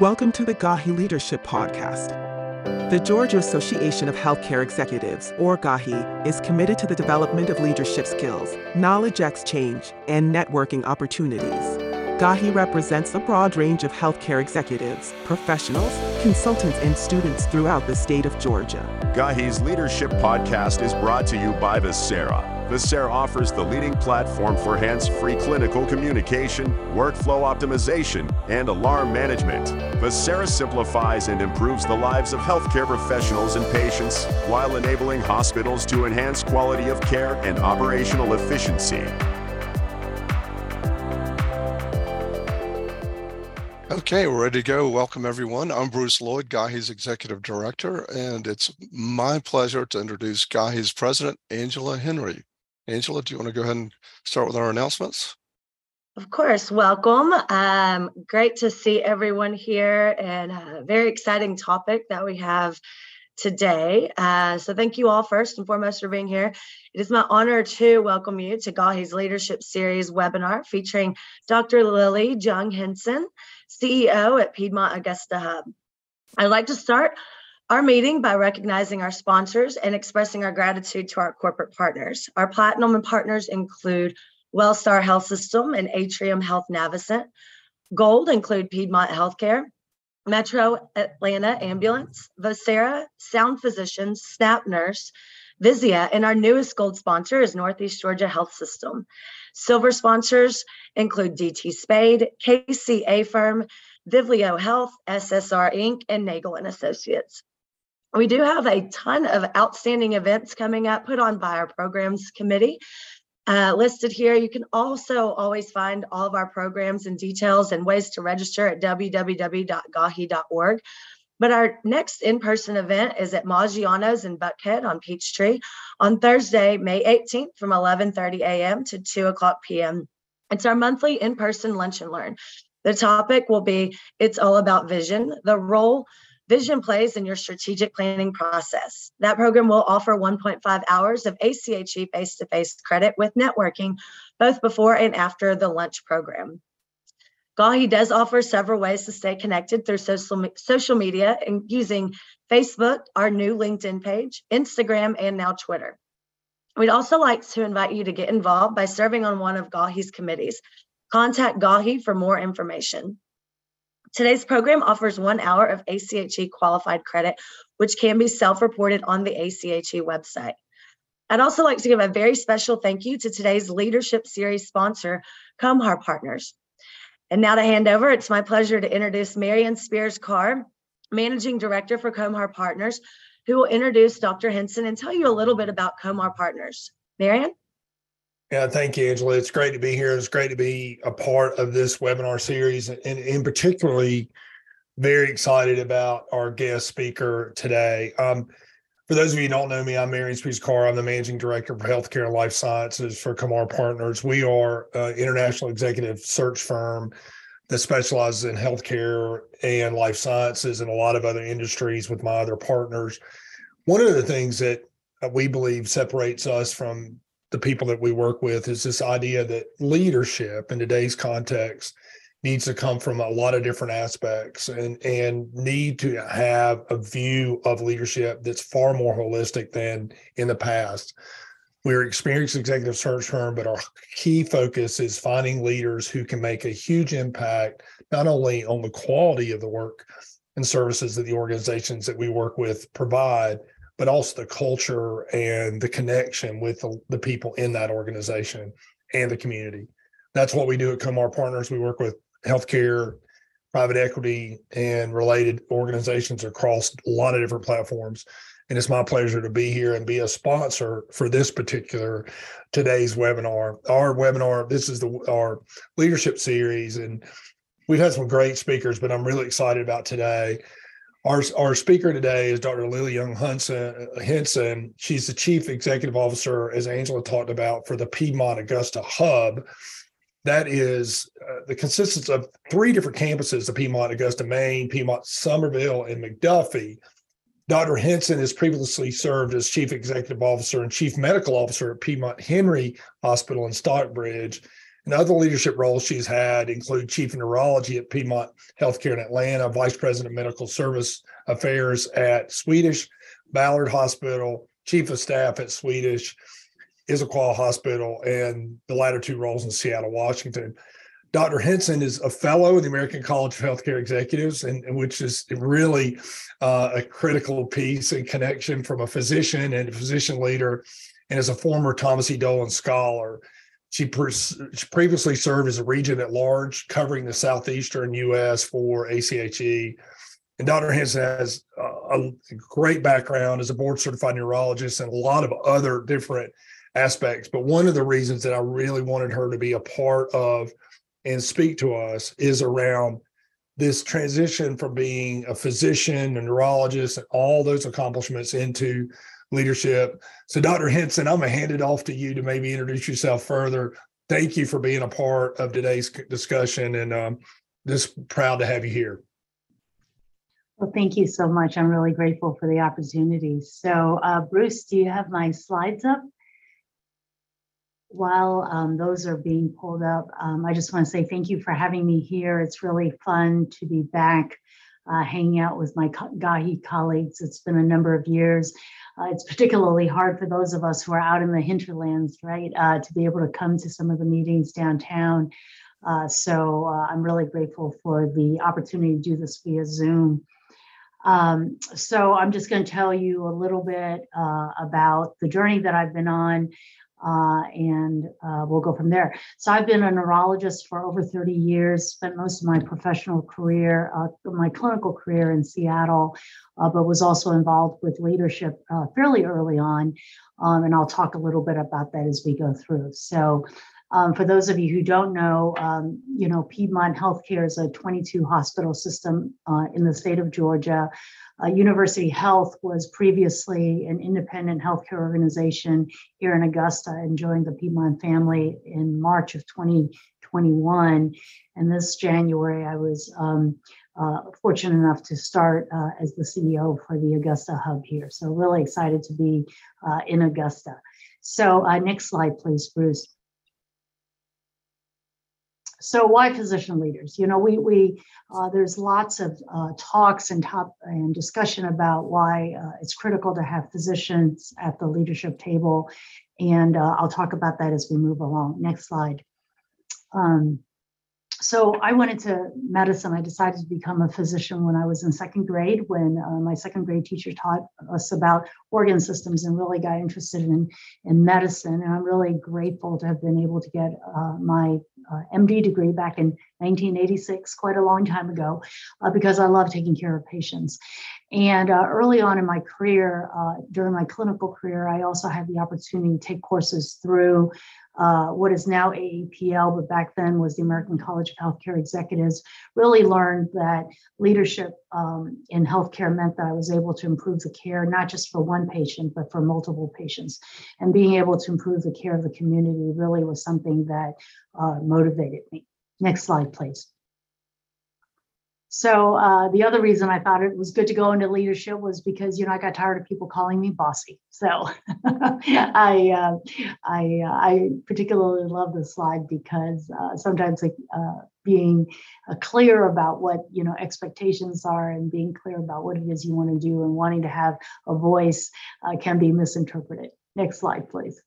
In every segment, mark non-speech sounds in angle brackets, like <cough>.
Welcome to the GAHI Leadership Podcast. The Georgia Association of Healthcare Executives, or GAHI, is committed to the development of leadership skills, knowledge exchange, and networking opportunities. GAHI represents a broad range of healthcare executives, professionals, consultants, and students throughout the state of Georgia. GAHI's Leadership Podcast is brought to you by Vocera. Vocera offers the leading platform for hands-free clinical communication, workflow optimization, and alarm management. Vocera simplifies and improves the lives of healthcare professionals and patients while enabling hospitals to enhance quality of care and operational efficiency. Okay, we're ready to go. Welcome, everyone. I'm Bruce Lloyd, GAHI's Executive Director, and it's my pleasure to introduce GAHI's President, Angela Henry. Angela, do you want to go ahead and start with our announcements? Of course, welcome. Um, great to see everyone here and a very exciting topic that we have today. Uh, so thank you all first and foremost for being here. It is my honor to welcome you to GAHI's Leadership Series webinar featuring Dr. Lily Jung Henson, CEO at Piedmont Augusta Hub. I'd like to start our meeting by recognizing our sponsors and expressing our gratitude to our corporate partners. Our platinum partners include Wellstar Health System and Atrium Health Navicent. Gold include Piedmont Healthcare, Metro Atlanta Ambulance, Vocera, Sound Physicians, Snap Nurse, Vizia, and our newest gold sponsor is Northeast Georgia Health System. Silver sponsors include DT Spade, KCA Firm, Vivleo Health, SSR Inc., and Nagel and Associates. We do have a ton of outstanding events coming up put on by our programs committee. Uh, listed here. You can also always find all of our programs and details and ways to register at www.gahi.org. But our next in-person event is at Maggiano's in Buckhead on Peachtree on Thursday, May 18th from 11:30 a.m. to 2 o'clock p.m. It's our monthly in-person lunch and learn. The topic will be It's All About Vision, the role Vision plays in your strategic planning process. That program will offer 1.5 hours of ACHE face to face credit with networking, both before and after the lunch program. GAHI does offer several ways to stay connected through social, social media and using Facebook, our new LinkedIn page, Instagram, and now Twitter. We'd also like to invite you to get involved by serving on one of GAHI's committees. Contact GAHI for more information. Today's program offers one hour of ACHE qualified credit, which can be self-reported on the ACHE website. I'd also like to give a very special thank you to today's Leadership Series sponsor, Comhar Partners. And now to hand over, it's my pleasure to introduce Marion Spears Carr, Managing Director for Comhar Partners, who will introduce Dr. Henson and tell you a little bit about Comhar Partners. Marion? Yeah, thank you, Angela. It's great to be here. It's great to be a part of this webinar series, and in particularly very excited about our guest speaker today. Um, for those of you who don't know me, I'm Marion Spears Carr. I'm the managing director for healthcare and life sciences for Comhar Partners. We are an international executive search firm that specializes in healthcare and life sciences and a lot of other industries with my other partners. One of the things that we believe separates us from the people that we work with is this idea that leadership in today's context needs to come from a lot of different aspects and and need to have a view of leadership that's far more holistic than in the past. We're experienced executive search firm but our key focus is finding leaders who can make a huge impact not only on the quality of the work and services that the organizations that we work with provide but also the culture and the connection with the, the people in that organization and the community. That's what we do at Comhar Partners. We work with healthcare, private equity, and related organizations across a lot of different platforms. And it's my pleasure to be here and be a sponsor for this particular today's webinar. Our webinar, this is the our leadership series, and we've had some great speakers, but I'm really excited about today. Our, our speaker today is Dr. Lily Young Henson. She's the chief executive officer, as Angela talked about, for the Piedmont Augusta Hub. That is uh, the consists of three different campuses: the Piedmont Augusta, Main, Piedmont Summerville, and McDuffie. Dr. Henson has previously served as chief executive officer and chief medical officer at Piedmont Henry Hospital in Stockbridge. And other leadership roles she's had include chief of neurology at Piedmont Healthcare in Atlanta, vice president of medical service affairs at Swedish Ballard Hospital, chief of staff at Swedish Issaquah Hospital, and the latter two roles in Seattle, Washington. Dr. Henson is a fellow in the American College of Healthcare Executives, and, and which is really uh, a critical piece and connection from a physician and a physician leader, and as a former Thomas E. Dolan scholar. She, she previously served as a regent at large, covering the southeastern U.S. for ACHE. And Dr. Henson has a great background as a board certified neurologist and a lot of other different aspects. But one of the reasons that I really wanted her to be a part of and speak to us is around this transition from being a physician, a neurologist, and all those accomplishments into leadership. So, Dr. Henson, I'm going to hand it off to you to maybe introduce yourself further. Thank you for being a part of today's discussion and um, just proud to have you here. Well, thank you so much. I'm really grateful for the opportunity. So, uh, Bruce, do you have my slides up? while um, those are being pulled up, um, I just want to say thank you for having me here. It's really fun to be back uh, hanging out with my GAHI colleagues. It's been a number of years. Uh, it's particularly hard for those of us who are out in the hinterlands, right, uh, to be able to come to some of the meetings downtown. Uh, so uh, I'm really grateful for the opportunity to do this via Zoom. Um, so I'm just going to tell you a little bit uh, about the journey that I've been on uh, and uh, we'll go from there. So I've been a neurologist for over 30 years, spent most of my professional career, uh, my clinical career in Seattle, uh, but was also involved with leadership uh, fairly early on. Um, and I'll talk a little bit about that as we go through. So um, for those of you who don't know, um, you know, Piedmont Healthcare is a 22 hospital system uh, in the state of Georgia. Uh, University Health was previously an independent healthcare organization here in Augusta and joined the Piedmont family in March of 2021. And this January, I was um, uh, fortunate enough to start uh, as the CEO for the Augusta hub here. So, really excited to be uh, in Augusta. So, uh, next slide, please, Bruce so why physician leaders? You know we we uh, there's lots of uh, talks and top and discussion about why uh, it's critical to have physicians at the leadership table. And uh, i'll talk about that as we move along. Next slide. Um, so I went into medicine. I decided to become a physician when I was in second grade, when uh, my second grade teacher taught us about organ systems and really got interested in, in medicine. And I'm really grateful to have been able to get uh, my uh, MD degree back in 1986, quite a long time ago, uh, because I love taking care of patients. And uh, early on in my career, uh, during my clinical career, I also had the opportunity to take courses through uh, what is now AAPL, but back then was the American College of Healthcare Executives, really learned that leadership um, in healthcare meant that I was able to improve the care, not just for one patient, but for multiple patients. And being able to improve the care of the community really was something that uh, motivated me. Next slide, please. So uh, the other reason I thought it was good to go into leadership was because you know I got tired of people calling me bossy. So <laughs> I uh, I uh, I particularly love this slide because uh, sometimes like uh, being uh, clear about what you know expectations are and being clear about what it is you want to do and wanting to have a voice can be misinterpreted. Next slide, please.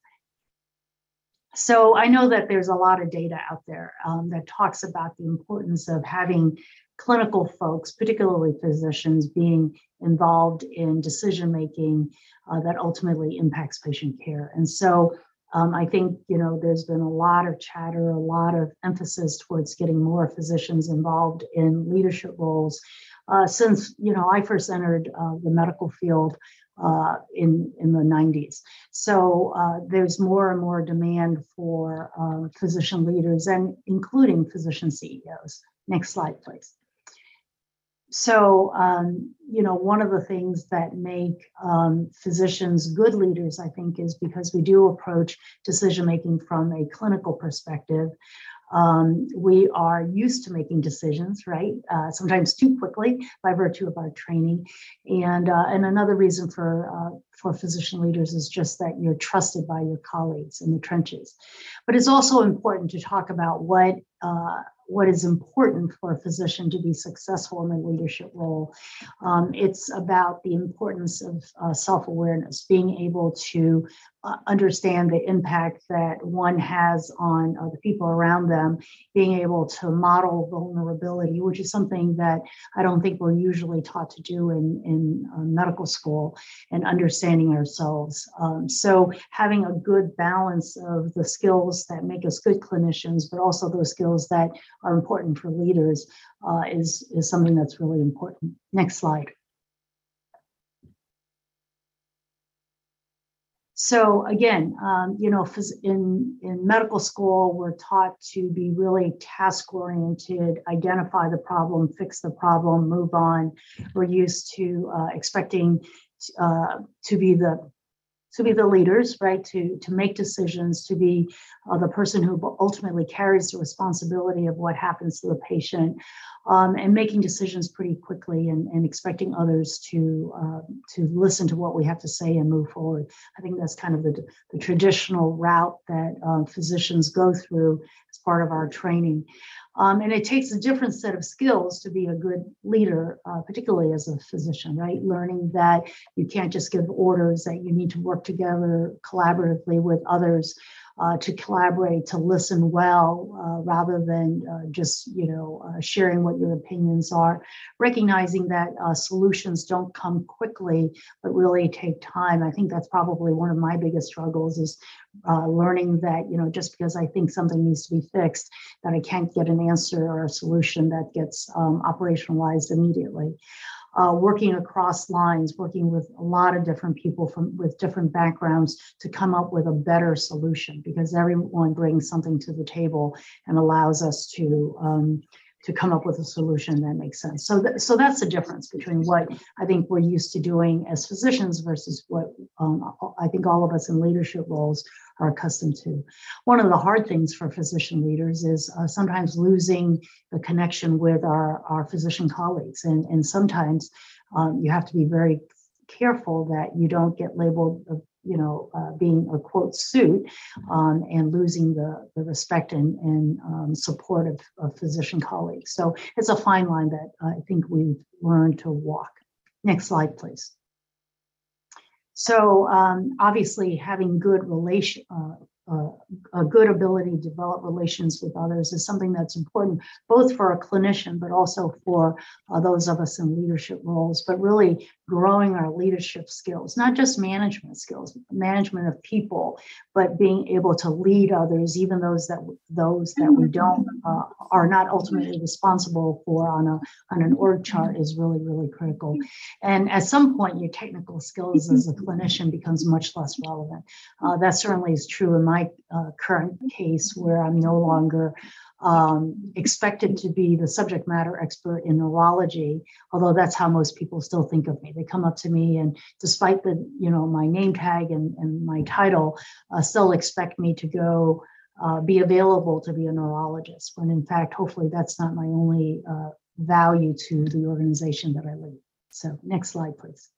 So I know that there's a lot of data out there um, that talks about the importance of having clinical folks, particularly physicians, being involved in decision making uh, that ultimately impacts patient care. And so um, I think you know there's been a lot of chatter, a lot of emphasis towards getting more physicians involved in leadership roles uh, since you know I first entered uh, the medical field uh, in in the 90s. So uh, there's more and more demand for uh, physician leaders and including physician CEOs. Next slide, please so um, you know one of the things that make um, physicians good leaders i think is because we do approach decision making from a clinical perspective Um, we are used to making decisions, right? Uh, sometimes too quickly by virtue of our training. And, uh, and another reason for, uh, for physician leaders is just that you're trusted by your colleagues in the trenches. But it's also important to talk about what uh, what is important for a physician to be successful in a leadership role. Um, it's about the importance of uh, self awareness, being able to understand the impact that one has on uh, the people around them, being able to model vulnerability, which is something that I don't think we're usually taught to do in, in uh, medical school, and understanding ourselves. Um, so, having a good balance of the skills that make us good clinicians, but also those skills that are important for leaders uh, is, is something that's really important. Next slide. So again, um, you know, in, in medical school, we're taught to be really task oriented, identify the problem, fix the problem, move on. We're used to uh, expecting uh, to be the to be the leaders, right? To to make decisions, to be uh, the person who ultimately carries the responsibility of what happens to the patient, um, and making decisions pretty quickly, and, and expecting others to uh, to listen to what we have to say and move forward. I think that's kind of the the traditional route that uh, physicians go through as part of our training. Um, and it takes a different set of skills to be a good leader, uh, particularly as a physician, right? Learning that you can't just give orders, that you need to work together collaboratively with others uh, to collaborate, to listen well, uh, rather than uh, just you know uh, sharing what your opinions are. Recognizing that uh, solutions don't come quickly, but really take time. I think that's probably one of my biggest struggles is uh, learning that you know just because I think something needs to be fixed, that I can't get an answer or a solution that gets um, operationalized immediately uh, working across lines, working with a lot of different people from with different backgrounds to come up with a better solution because everyone brings something to the table and allows us to um, to come up with a solution that makes sense. So, th- so that's the difference between what I think we're used to doing as physicians versus what um, I think all of us in leadership roles are accustomed to. One of the hard things for physician leaders is uh, sometimes losing the connection with our, our physician colleagues. And, and sometimes um, you have to be very careful that you don't get labeled you know, uh, being a quote suit um, and losing the, the respect and, and um, support of, of, physician colleagues. So it's a fine line that I think we've learned to walk. Next slide, please. So um, obviously, having good relation, uh, uh, a good ability to develop relations with others is something that's important both for a clinician but also for uh, those of us in leadership roles but really growing our leadership skills not just management skills management of people but being able to lead others even those that those that we don't uh, are not ultimately responsible for on a on an org chart is really really critical. And at some point your technical skills as a clinician becomes much less relevant. Uh, that certainly is true in my my uh, current case where I'm no longer um, expected to be the subject matter expert in neurology, although that's how most people still think of me. They come up to me and despite the, you know, my name tag and, and my title, uh, still expect me to go uh, be available to be a neurologist, when in fact, hopefully that's not my only uh, value to the organization that I lead. So next slide, please.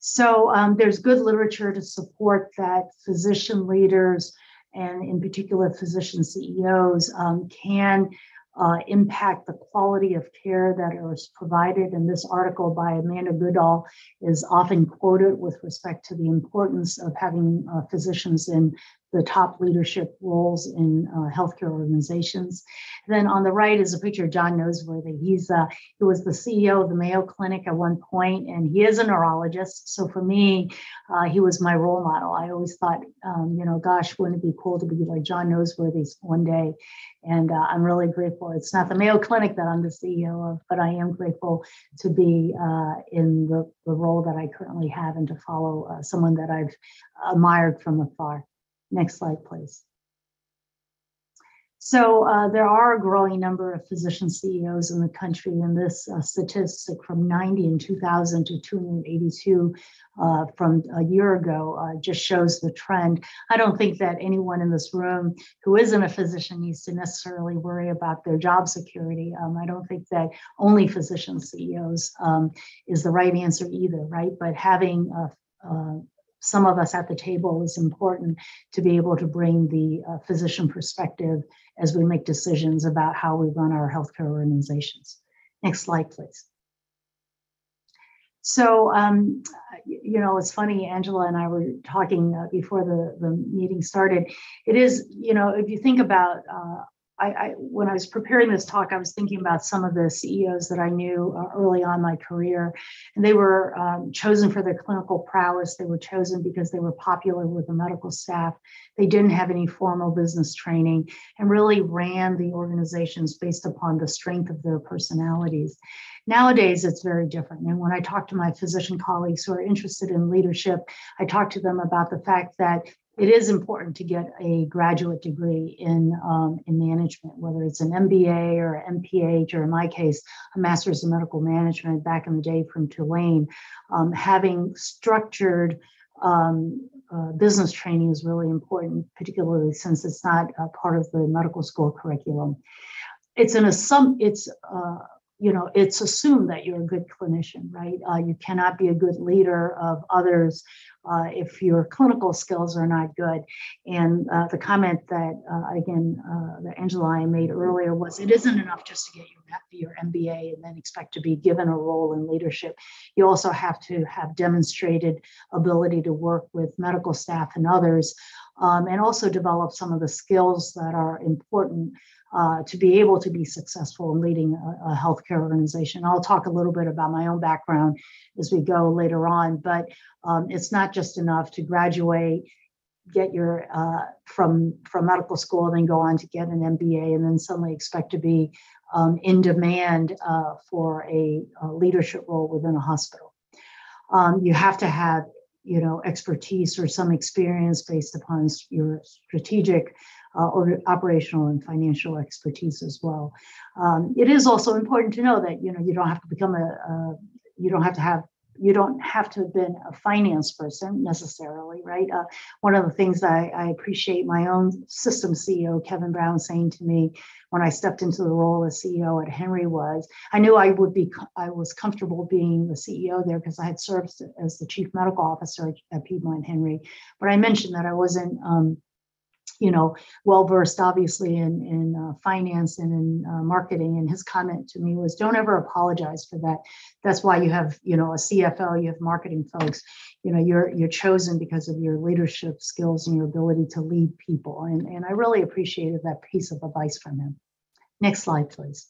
So um, there's good literature to support that physician leaders and in particular physician CEOs um, can uh, impact the quality of care that is provided. And this article by Amanda Goodall is often quoted with respect to the importance of having uh, physicians in the top leadership roles in uh, healthcare organizations. And then on the right is a picture of John Noseworthy. He's uh, he was the CEO of the Mayo Clinic at one point, and he is a neurologist. So for me, uh, he was my role model. I always thought, um, you know, gosh, wouldn't it be cool to be like John Noseworthy one day? And uh, I'm really grateful. It's not the Mayo Clinic that I'm the CEO of, but I am grateful to be uh, in the, the role that I currently have and to follow uh, someone that I've admired from afar. Next slide, please. So uh, there are a growing number of physician CEOs in the country, and this uh, statistic from 90 in 2000 to 282 uh, from a year ago uh, just shows the trend. I don't think that anyone in this room who isn't a physician needs to necessarily worry about their job security. Um, I don't think that only physician CEOs um, is the right answer either, right? But having uh, some of us at the table is important to be able to bring the uh, physician perspective as we make decisions about how we run our healthcare organizations. Next slide, please. So, um, you know, it's funny, Angela and I were talking uh, before the, the meeting started. It is, you know, if you think about uh, I, I, when I was preparing this talk, I was thinking about some of the CEOs that I knew uh, early on my career, and they were um, chosen for their clinical prowess. They were chosen because they were popular with the medical staff. They didn't have any formal business training, and really ran the organizations based upon the strength of their personalities. Nowadays, it's very different. And when I talk to my physician colleagues who are interested in leadership, I talk to them about the fact that it is important to get a graduate degree in um, in management, whether it's an MBA or an MPH, or in my case, a master's in medical management back in the day from Tulane. Um, having structured um, uh, business training is really important, particularly since it's not part of the medical school curriculum. It's an assum- it's uh, you know it's assumed that you're a good clinician right? Uh, you cannot be a good leader of others uh, if your clinical skills are not good. And uh, the comment that uh, again uh, that angela I made earlier was it isn't enough just to get your, your mba and then expect to be given a role in leadership. You also have to have demonstrated ability to work with medical staff and others um, and also develop some of the skills that are important uh, to be able to be successful in leading a, a, healthcare organization. I'll talk a little bit about my own background as we go later on, but um, it's not just enough to graduate, get your uh, from from medical school, and then go on to get an MBA, and then suddenly expect to be um, in demand uh, for a, a, leadership role within a hospital. Um, you have to have you know expertise or some experience based upon your strategic uh, or operational and financial expertise as well. Um, it is also important to know that you know you don't have to become a, a you don't have to have you don't have to have been a finance person necessarily, right? Uh, one of the things I, I, appreciate my own system CEO, Kevin Brown, saying to me when I stepped into the role as CEO at Henry was, I knew I would be, I was comfortable being the CEO there because I had served as the chief medical officer at Piedmont Henry. But I mentioned that I wasn't um, you know, well versed obviously in in uh, finance and in uh, marketing. And his comment to me was, "Don't ever apologize for that. That's why you have, you know, a CFO, you have marketing folks. You know, you're you're chosen because of your leadership skills and your ability to lead people." And and I really appreciated that piece of advice from him. Next slide, please.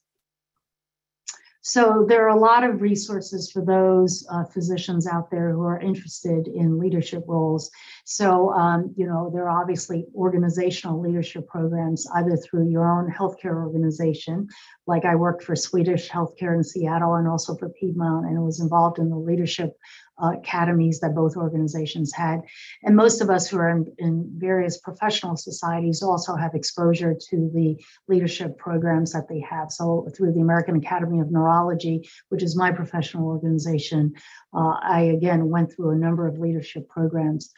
So there are a lot of resources for those uh, physicians out there who are interested in leadership roles. So, um, you know, there are obviously organizational leadership programs either through your own healthcare organization, like I worked for Swedish Healthcare in Seattle and also for Piedmont, and was involved in the leadership uh, academies that both organizations had. And most of us who are in, in, various professional societies also have exposure to the leadership programs that they have. So, through the American Academy of Neurology, which is my professional organization, uh, I again went through a number of leadership programs.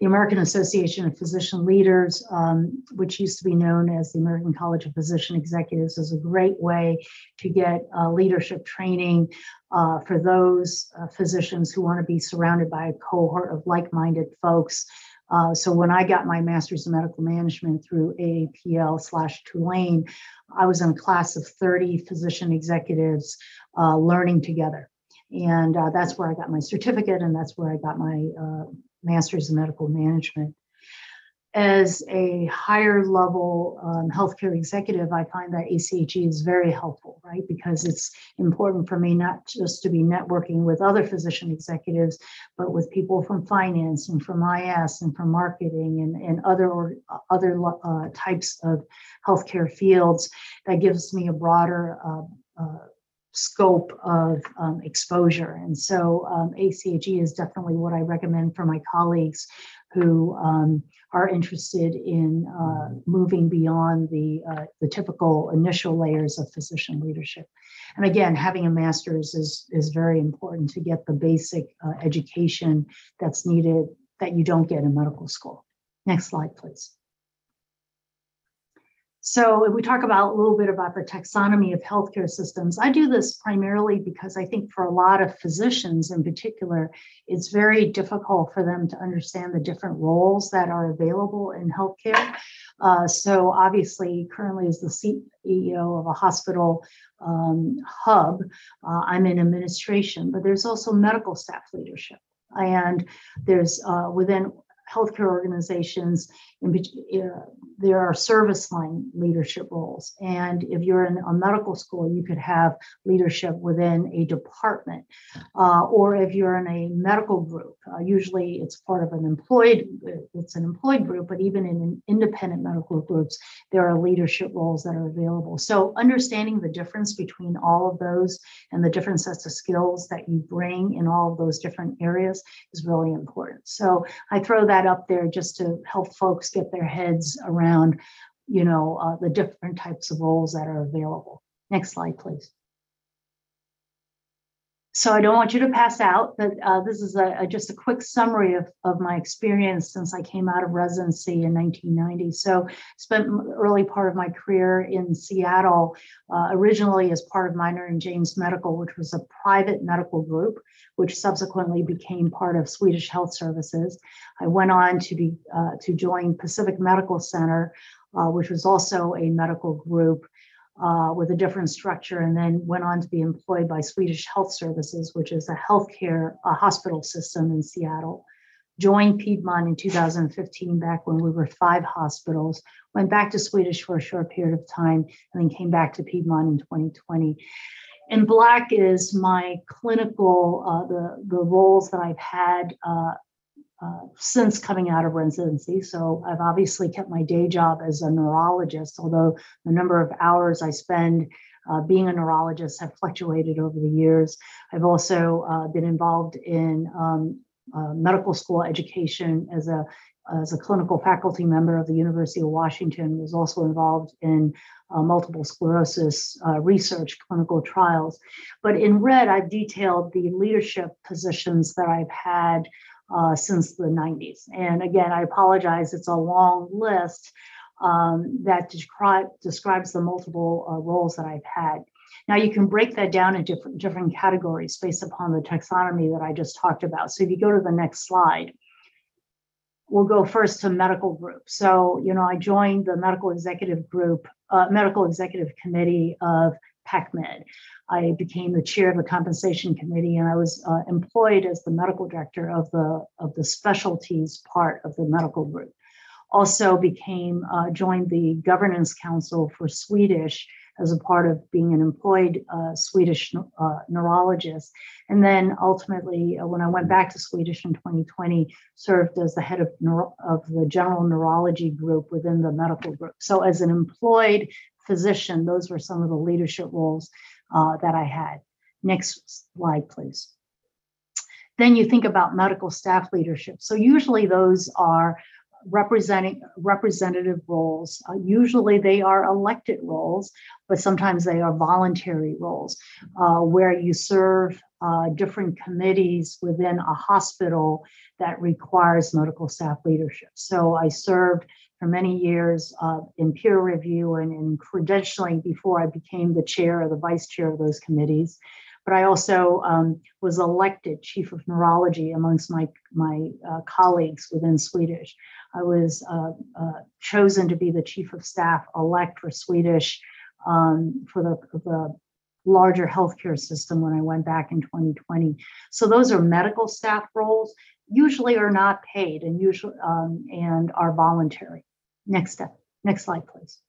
The American Association of Physician Leaders, um, which used to be known as the American College of Physician Executives, is a great way to get uh, leadership training uh, for those uh, physicians who want to be surrounded by a cohort of like minded folks. Uh, so when I got my master's in medical management through AAPL slash Tulane, I was in a class of 30 physician executives uh, learning together. And uh, that's where I got my certificate, and that's where I got my uh, master's in medical management as a higher level um, healthcare executive, I find that ACHE is very helpful, right? Because it's important for me not just to be networking with other physician executives, but with people from finance and from IS and from marketing and, and other other uh, types of healthcare fields. That gives me a broader uh, uh, scope of um, exposure. And so um, is definitely what I recommend for my colleagues who um, are interested in uh, moving beyond the, uh, the typical initial layers of physician leadership. And again, having a master's is, is very important to get the basic uh, education that's needed that you don't get in medical school. Next slide, please. So if we talk about a little bit about the taxonomy of healthcare systems, I do this primarily because I think for a lot of physicians in particular, it's very difficult for them to understand the different roles that are available in healthcare. Uh, so obviously, currently as the CEO of a hospital um, hub, uh, I'm in administration, but there's also medical staff leadership. And there's uh, within healthcare organizations, in, uh, there are service line leadership roles. And if you're in a medical school, you could have leadership within a department. Uh, or if you're in a medical group, uh, usually it's part of an employed, it's an employed group, but even in independent medical groups, there are leadership roles that are available. So understanding the difference between all of those and the different sets of skills that you bring in all of those different areas is really important. So I throw that up there just to help folks get their heads around, you know, uh, the different types of roles that are available. Next slide, please. So I don't want you to pass out, but uh, this is a, a, just a quick summary of, of my experience since I came out of residency in 1990. So spent early part of my career in Seattle, uh, originally as part of Minor and James Medical, which was a private medical group, which subsequently became part of Swedish Health Services. I went on to be uh, to join Pacific Medical Center, uh, which was also a medical group uh, with a different structure and then went on to be employed by Swedish Health Services, which is a healthcare a hospital system in Seattle. Joined Piedmont in 2015, back when we were five hospitals. Went back to Swedish for a short period of time, and then came back to Piedmont in 2020. And black is my clinical, uh, the, the roles that I've had uh, uh, since coming out of residency. So I've obviously kept my day job as a neurologist, although the number of hours I spend uh, being a neurologist have fluctuated over the years. I've also uh, been involved in um, uh, medical school education as a as a clinical faculty member of the University of Washington, was also involved in uh, multiple sclerosis uh, research clinical trials. But in red, I've detailed the leadership positions that I've had uh, since the 90s. And again, I apologize, it's a long list um, that describe, describes the multiple uh, roles that I've had. Now you can break that down into different, different categories based upon the taxonomy that I just talked about. So if you go to the next slide, we'll go first to medical group. So, you know, I joined the medical executive group, uh, medical executive committee of PACMed. I became the chair of the compensation committee, and I was uh, employed as the medical director of the of the specialties part of the medical group. Also became uh, joined the governance council for Swedish as a part of being an employed uh, Swedish uh, neurologist, and then ultimately, uh, when I went back to Swedish in 2020, served as the head of neuro- of the general neurology group within the medical group. So as an employed physician, those were some of the leadership roles uh, that I had. Next slide, please. Then you think about medical staff leadership. So usually those are representing representative roles. Uh, usually they are elected roles, but sometimes they are voluntary roles uh, where you serve uh, different committees within a hospital that requires medical staff leadership. So I served for many years uh, in peer review and in credentialing before I became the chair or the vice chair of those committees. But I also um, was elected chief of neurology amongst my, my uh, colleagues within Swedish. I was uh, uh chosen to be the chief of staff elect for Swedish um, for the, the larger healthcare system when I went back in 2020. So those are medical staff roles, usually are not paid and usually um, and are voluntary. Next step. Next slide, please.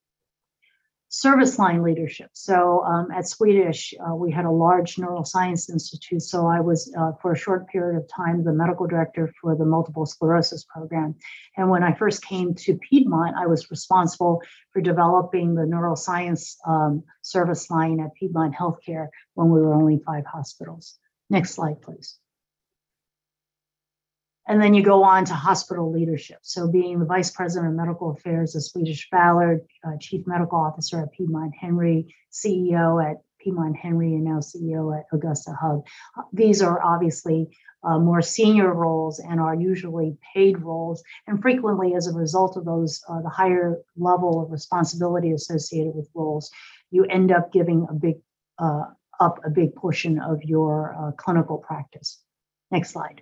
service line leadership. So um, at Swedish, uh, we had a large neuroscience institute. So I was, uh, for a short period of time, the medical director for the multiple sclerosis program. And when I first came to Piedmont, I was responsible for developing the neuroscience um, service line at Piedmont Healthcare when we were only five hospitals. Next slide, please. And then you go on to hospital leadership. So, being the vice president of medical affairs at Swedish Ballard, uh, chief medical officer at Piedmont Henry, CEO at Piedmont Henry, and now CEO at Augusta Hub. These are obviously uh, more senior roles and are usually paid roles. And frequently, as a result of those, uh, the higher level of responsibility associated with roles, you end up giving a big uh, up a big portion of your uh, clinical practice. Next slide.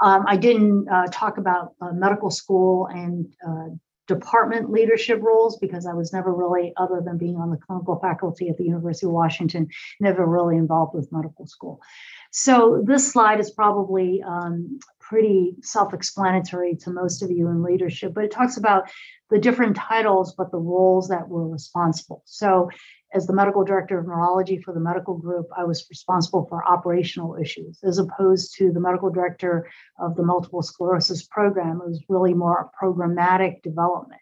Um, I didn't uh, talk about uh, medical school and uh, department leadership roles because I was never really, other than being on the clinical faculty at the University of Washington, never really involved with medical school. So this slide is probably um, pretty self-explanatory to most of you in leadership, but it talks about the different titles, but the roles that were responsible. So as the medical director of neurology for the medical group, I was responsible for operational issues, as opposed to the medical director of the multiple sclerosis program. It was really more programmatic development.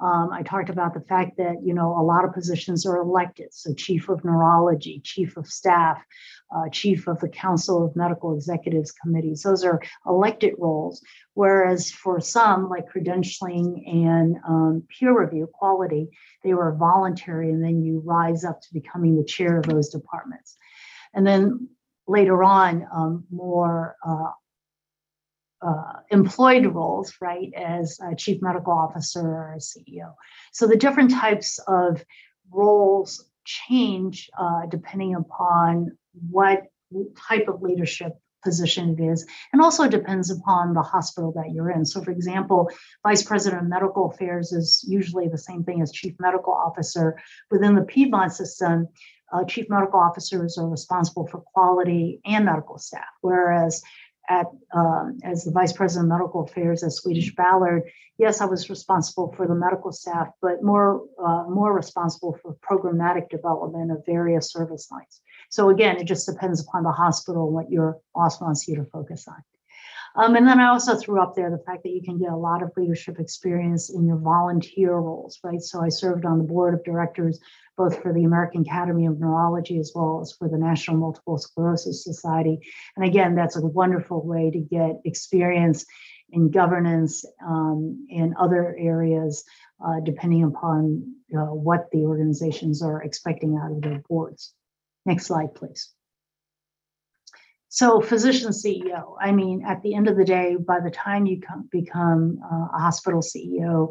Um, I talked about the fact that you know a lot of positions are elected, so chief of neurology, chief of staff, uh, chief of the Council of Medical Executives committees. Those are elected roles, whereas for some, like credentialing and um, peer review quality, they were voluntary, and then you rise up to becoming the chair of those departments. And then later on, um, more uh, uh, employed roles, right, as chief medical officer or CEO. So the different types of roles change uh, depending upon what type of leadership position it is, and also depends upon the hospital that you're in. So, for example, vice president of medical affairs is usually the same thing as chief medical officer. Within the Piedmont system, uh, chief medical officers are responsible for quality and medical staff, whereas at um, as the vice president of medical affairs at Swedish Ballard, yes, I was responsible for the medical staff, but more uh, more responsible for programmatic development of various service lines. So again, it just depends upon the hospital and what your boss wants you to focus on. Um, and then I also threw up there the fact that you can get a lot of leadership experience in your volunteer roles, right? So I served on the board of directors both for the American Academy of Neurology as well as for the National Multiple Sclerosis Society. And again, that's a wonderful way to get experience in governance um, and other areas, uh, depending upon uh, what the organizations are expecting out of their boards. Next slide, please. So, physician CEO, I mean, at the end of the day, by the time you come, become uh, a hospital CEO,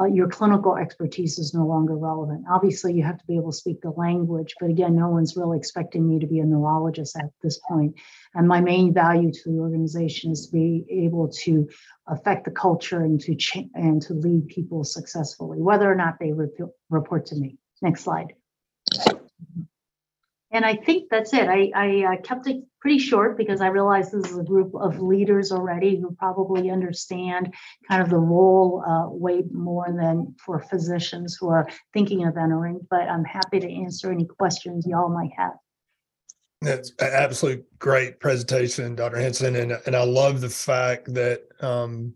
uh, your clinical expertise is no longer relevant. Obviously, you have to be able to speak the language, but again, no one's really expecting me to be a neurologist at this point. And my main value to the organization is to be able to affect the culture and to ch- and to lead people successfully, whether or not they re- report to me. Next slide. And I think that's it. I, I uh, kept it pretty short because I realized this is a group of leaders already who probably understand kind of the role uh, way more than for physicians who are thinking of entering. But I'm happy to answer any questions y'all might have. That's an absolute great presentation, Dr. Henson, and and I love the fact that um,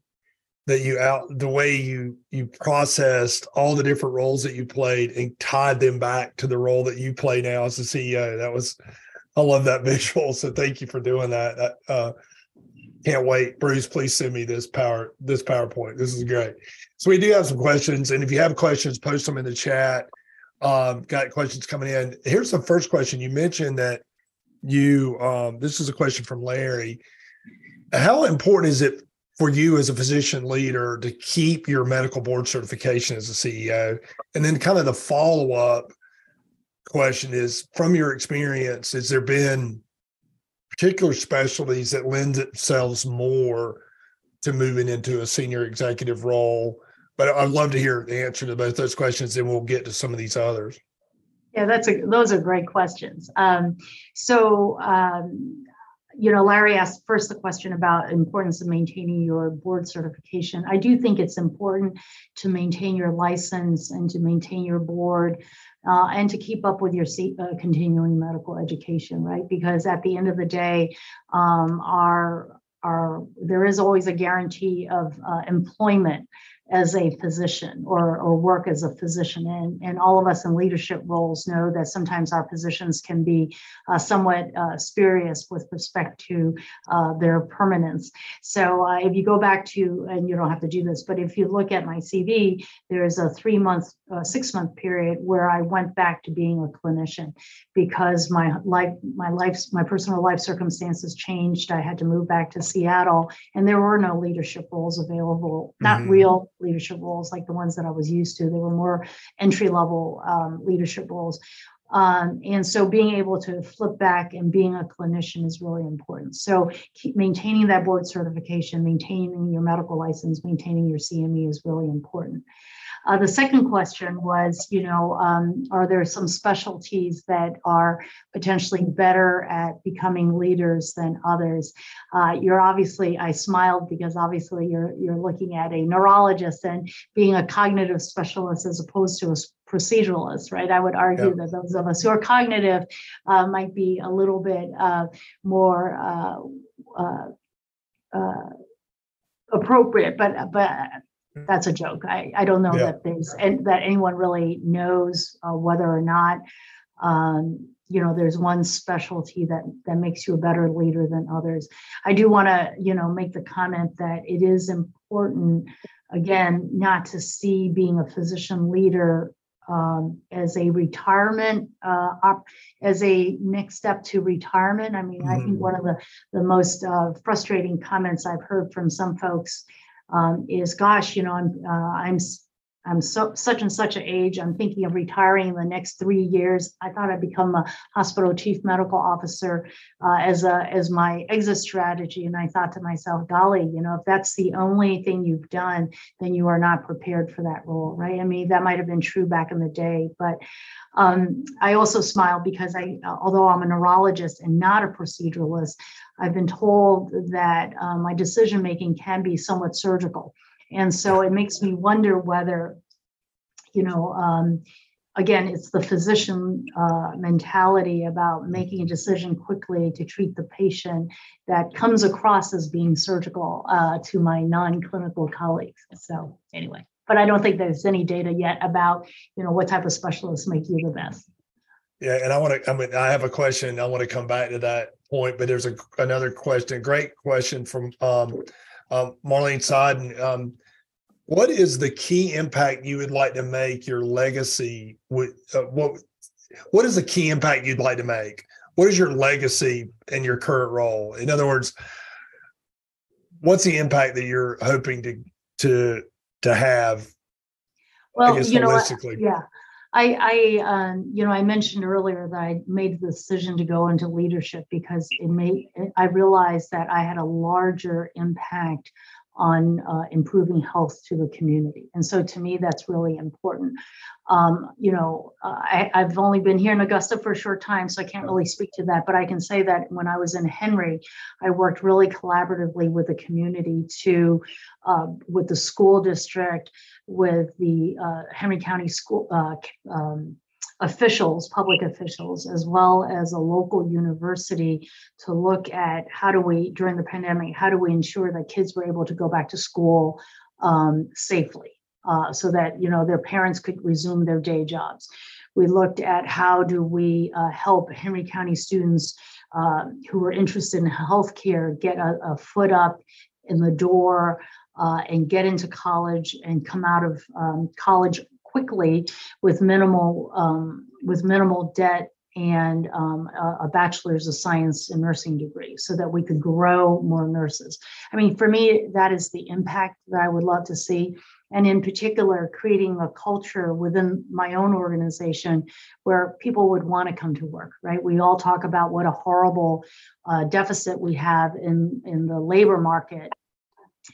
that you out the way you you processed all the different roles that you played and tied them back to the role that you play now as the CEO. That was I love that <laughs> visual. So thank you for doing that. Uh, can't wait. Bruce, please send me this power this PowerPoint. This is great. So we do have some questions, and if you have questions, post them in the chat. Um, got questions coming in. Here's the first question. You mentioned that you um, this is a question from Larry. How important is it for you as a physician leader to keep your medical board certification as a CEO? And then kind of the follow-up question is from your experience, has there been particular specialties that lend themselves more to moving into a senior executive role? But I'd love to hear the answer to both those questions, and we'll get to some of these others. Yeah, that's a those are great questions. Um, so um, you know, Larry asked first the question about importance of maintaining your board certification. I do think it's important to maintain your license and to maintain your board uh, and to keep up with your uh, continuing medical education, right? Because at the end of the day, um, our our there is always a guarantee of uh, employment as a physician or, or work as a physician. And, and all of us in leadership roles know that sometimes our positions can be uh, somewhat uh, spurious with respect to uh, their permanence. So uh, if you go back to, and you don't have to do this, but if you look at my CV, there's a three month, uh, six month period where I went back to being a clinician because my life, my life, my personal life circumstances changed. I had to move back to Seattle and there were no leadership roles available, not mm-hmm. real leadership roles like the ones that I was used to. They were more entry level um, leadership roles. Um, and so being able to flip back and being a clinician is really important. So keep maintaining that board certification, maintaining your medical license, maintaining your CME is really important. Uh, the second question was, you know, um, are there some specialties that are potentially better at becoming leaders than others? Uh, you're obviously, I smiled because obviously you're you're looking at a neurologist and being a cognitive specialist as opposed to a proceduralist, right? I would argue yep. that those of us who are cognitive uh, might be a little bit uh, more uh, uh, uh, appropriate, but but that's a joke. I, I don't know yeah. that there's and that anyone really knows uh, whether or not um, you know there's one specialty that that makes you a better leader than others. I do want to you know make the comment that it is important again not to see being a physician leader um, as a retirement uh, op, as a next step to retirement. I mean, mm-hmm. I think mm-hmm. one of the the most uh, frustrating comments I've heard from some folks um, is gosh you know i'm uh, i'm i'm so such and such an age i'm thinking of retiring in the next three years. I thought i'd become a hospital chief medical officer uh, as a as my exit strategy. And i thought to myself golly you know if that's the only thing you've done then you are not prepared for that role right? I mean that might have been true back in the day. But um, I also smile because I, although I'm a neurologist and not a proceduralist, I've been told that uh, my decision making can be somewhat surgical. And so it makes me wonder whether, you know, um, again, it's the physician uh, mentality about making a decision quickly to treat the patient that comes across as being surgical uh, to my non clinical colleagues. So, anyway, but I don't think there's any data yet about, you know, what type of specialists make you the best. Yeah, and I want to. I mean, I have a question. I want to come back to that point, but there's a, another question, great question from um, um, Marlene Sodden. Um, what is the key impact you would like to make your legacy? With uh, what what is the key impact you'd like to make? What is your legacy in your current role? In other words, what's the impact that you're hoping to to to have? Well, guess, you know, yeah. I, I um, you know, I mentioned earlier that I made the decision to go into leadership because it made I realized that I had a larger impact on uh, improving health to the community. And so to me, that's really important. Um, you know, I, have only been here in Augusta for a short time, so I can't really speak to that. But I can say that when I was in Henry, I worked really collaboratively with the community to, uh, with the school district, with the uh, Henry County School uh, um, officials, public officials, as well as a local university to look at how do we, during the pandemic, how do we ensure that kids were able to go back to school um, safely uh, so that, you know, their parents could resume their day jobs. We looked at how do we uh, help Henry County students uh, who are interested in healthcare get a, a foot up in the door uh, and get into college and come out of um, college quickly with minimal um, with minimal debt and um, a, a, bachelor's of science and nursing degree so that we could grow more nurses. I mean, for me, that is the impact that I would love to see. And in particular, creating a culture within my own organization where people would want to come to work, right? We all talk about what a horrible uh, deficit we have in, in the labor market.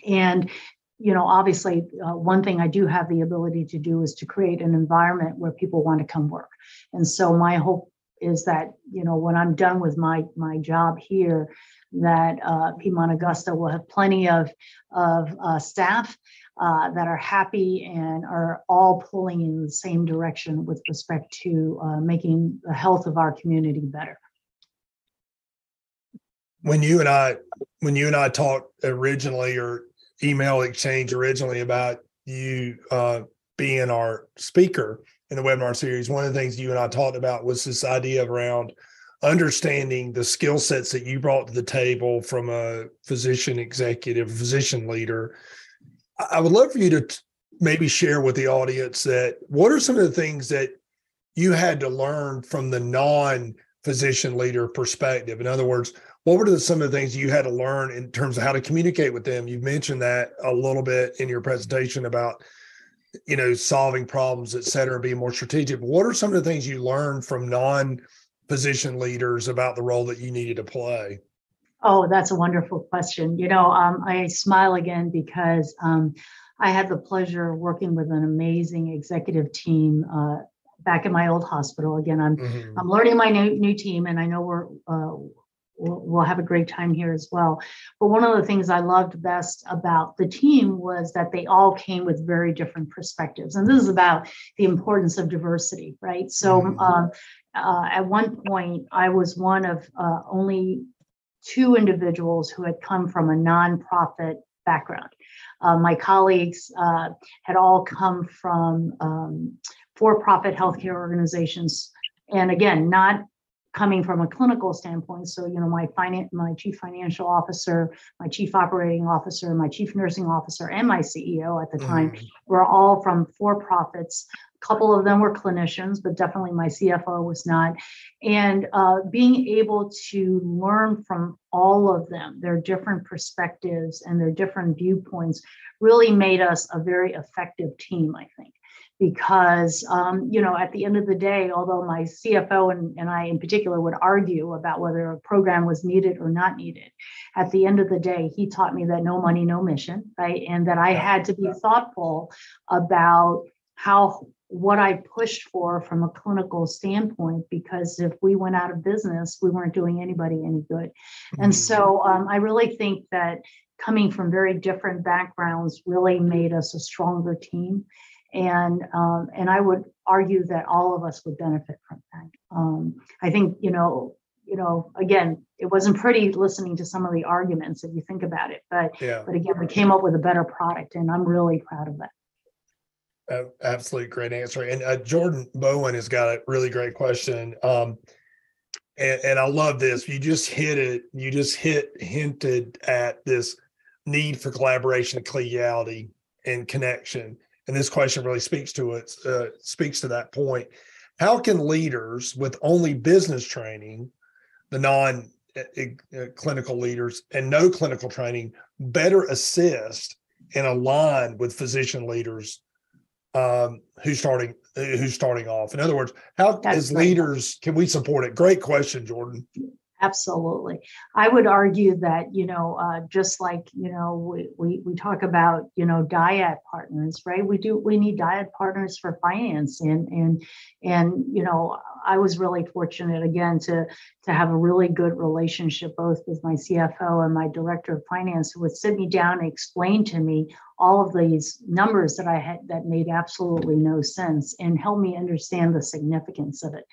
And you know, obviously, uh, one thing I do have the ability to do is to create an environment where people want to come work. And so my hope is that you know when I'm done with my my job here, that uh, Piedmont Augusta will have plenty of, of uh, staff uh, that are happy and are all pulling in the same direction with respect to uh, making the health of our community better. When you and I, when you and I talked originally, or email exchange originally about you uh, being our speaker in the webinar series, one of the things you and I talked about was this idea around understanding the skill sets that you brought to the table from a physician executive, physician leader, I would love for you to t- maybe share with the audience that what are some of the things that you had to learn from the non physician leader perspective? In other words, what were the, some of the things you had to learn in terms of how to communicate with them? You've mentioned that a little bit in your presentation about you know solving problems, et cetera, being more strategic. What are some of the things you learned from non position leaders about the role that you needed to play? Oh, that's a wonderful question. You know, um, I smile again because um, I had the pleasure of working with an amazing executive team uh, back in my old hospital. Again, I'm mm-hmm. I'm learning my new new team, and I know we're uh, we'll, we'll have a great time here as well. But one of the things I loved best about the team was that they all came with very different perspectives, and this is about the importance of diversity, right? So. Mm-hmm. Um, uh, at one point, I was one of uh, only two individuals who had come from a nonprofit background. Uh, my colleagues uh, had all come from um, for-profit healthcare organizations, and again, not coming from a clinical standpoint. So, you know, my finance, my chief financial officer, my chief operating officer, my chief nursing officer, and my CEO at the time mm. were all from for-profits a couple of them were clinicians, but definitely my CFO was not. And uh, being able to learn from all of them, their different perspectives and their different viewpoints, really made us a very effective team, I think because um, you know at the end of the day although my cfo and, and i in particular would argue about whether a program was needed or not needed at the end of the day he taught me that no money no mission right and that i had to be thoughtful about how what I pushed for from a clinical standpoint, because if we went out of business, we weren't doing anybody any good. Mm-hmm. And so um, I really think that coming from very different backgrounds really made us a stronger team. And um, and I would argue that all of us would benefit from that. Um, I think you know you know again it wasn't pretty listening to some of the arguments if you think about it, but yeah. but again we came up with a better product, and I'm really proud of that. Uh, absolutely great answer. And uh, Jordan Bowen has got a really great question. Um, and, and I love this. You just hit it. You just hit hinted at this need for collaboration, collegiality, and connection. And this question really speaks to it. Uh, speaks to that point. How can leaders with only business training, the non uh, clinical leaders, and no clinical training better assist and align with physician leaders um, who's starting who's starting off. In other words, how That's as leaders can we support it? Great question, Jordan. Absolutely. I would argue that, you know, uh, just like, you know, we, we, we talk about, you know, dyad partners, right? We do, we need dyad partners for finance and, and, and, you know, I was really fortunate again to, to have a really good relationship both with my CFO and my director of finance who would sit me down and explain to me all of these numbers that I had that made absolutely no sense and help me understand the significance of it.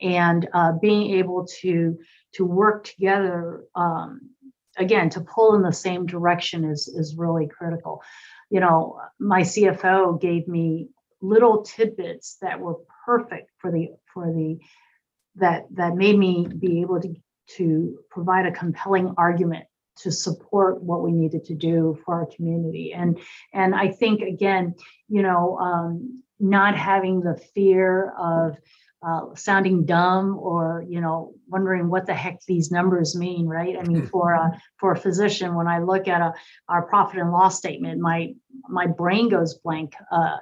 And uh, being able to to work together um, again to pull in the same direction is is really critical. You know my cfo gave me little tidbits that were perfect for the for the that that made me be able to to provide a compelling argument to support what we needed to do for our community. And and i think again you know um, not having the fear of uh, sounding dumb or you know wondering what the heck these numbers mean right? I mean for a for a physician when i look at a our profit and loss statement my my brain goes blank uh,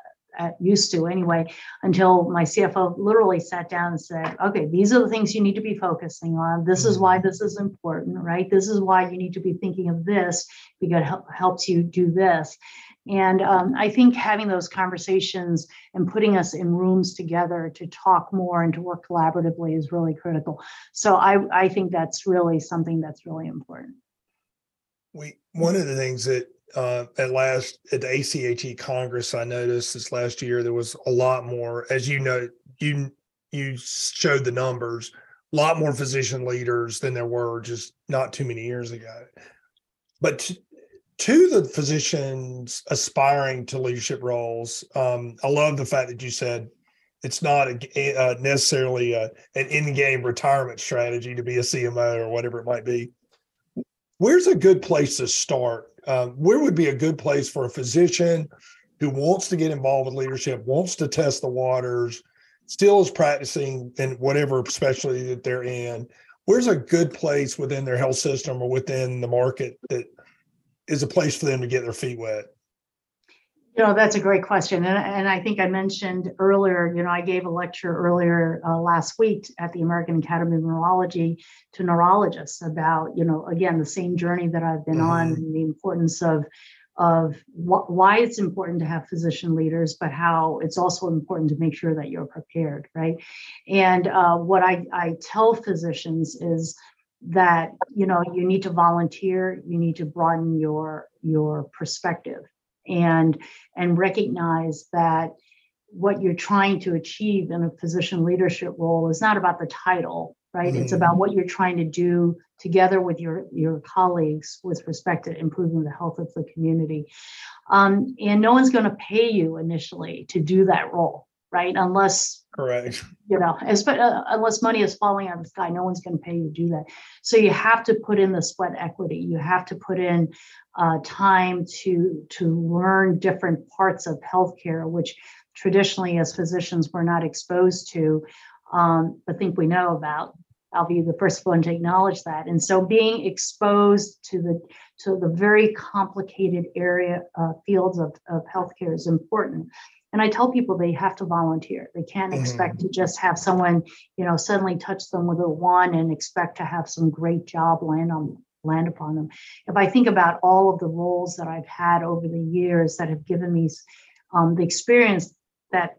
used to anyway until my cfo literally sat down and said okay these are the things you need to be focusing on. This is why mm-hmm. this is important right? This is why you need to be thinking of this because it helps you do this And um, I think having those conversations and putting us in rooms together to talk more and to work collaboratively is really critical. So I, I think that's really something that's really important. We one of the things that uh, at last at the ACHE Congress I noticed this last year there was a lot more, as you know, you you showed the numbers, a lot more physician leaders than there were just not too many years ago. But to the physicians aspiring to leadership roles, um, I love the fact that you said it's not a, uh, necessarily a, an in-game retirement strategy to be a CMO or whatever it might be. Where's a good place to start? Um, where would be a good place for a physician who wants to get involved with leadership, wants to test the waters, still is practicing in whatever specialty that they're in? Where's a good place within their health system or within the market that is a place for them to get their feet wet? You know, that's a great question. And, and I think I mentioned earlier, you know, I gave a lecture earlier uh, last week at the American Academy of Neurology to neurologists about, you know, again, the same journey that I've been mm-hmm. on and the importance of of wh- why it's important to have physician leaders, but how it's also important to make sure that you're prepared, right? And uh, what I, I tell physicians is that you know you need to volunteer you need to broaden your your perspective and and recognize that what you're trying to achieve in a physician leadership role is not about the title right? Mm-hmm. it's about what you're trying to do together with your your colleagues with respect to improving the health of the community. Um, and no one's going to pay you initially to do that role right? Unless Correct. You know, as, uh, unless money is falling out of the sky, no one's going to pay you to do that. So you have to put in the sweat equity. You have to put in uh, time to to learn different parts of healthcare, which traditionally, as physicians, we're not exposed to, um, but think we know about. I'll be the first one to acknowledge that. And so, being exposed to the to the very complicated area uh, fields of, of healthcare is important. And I tell people they have to volunteer. They can't mm-hmm. expect to just have someone, you know, suddenly touch them with a wand and expect to have some great job land on land upon them. If I think about all of the roles that I've had over the years that have given me um, the experience that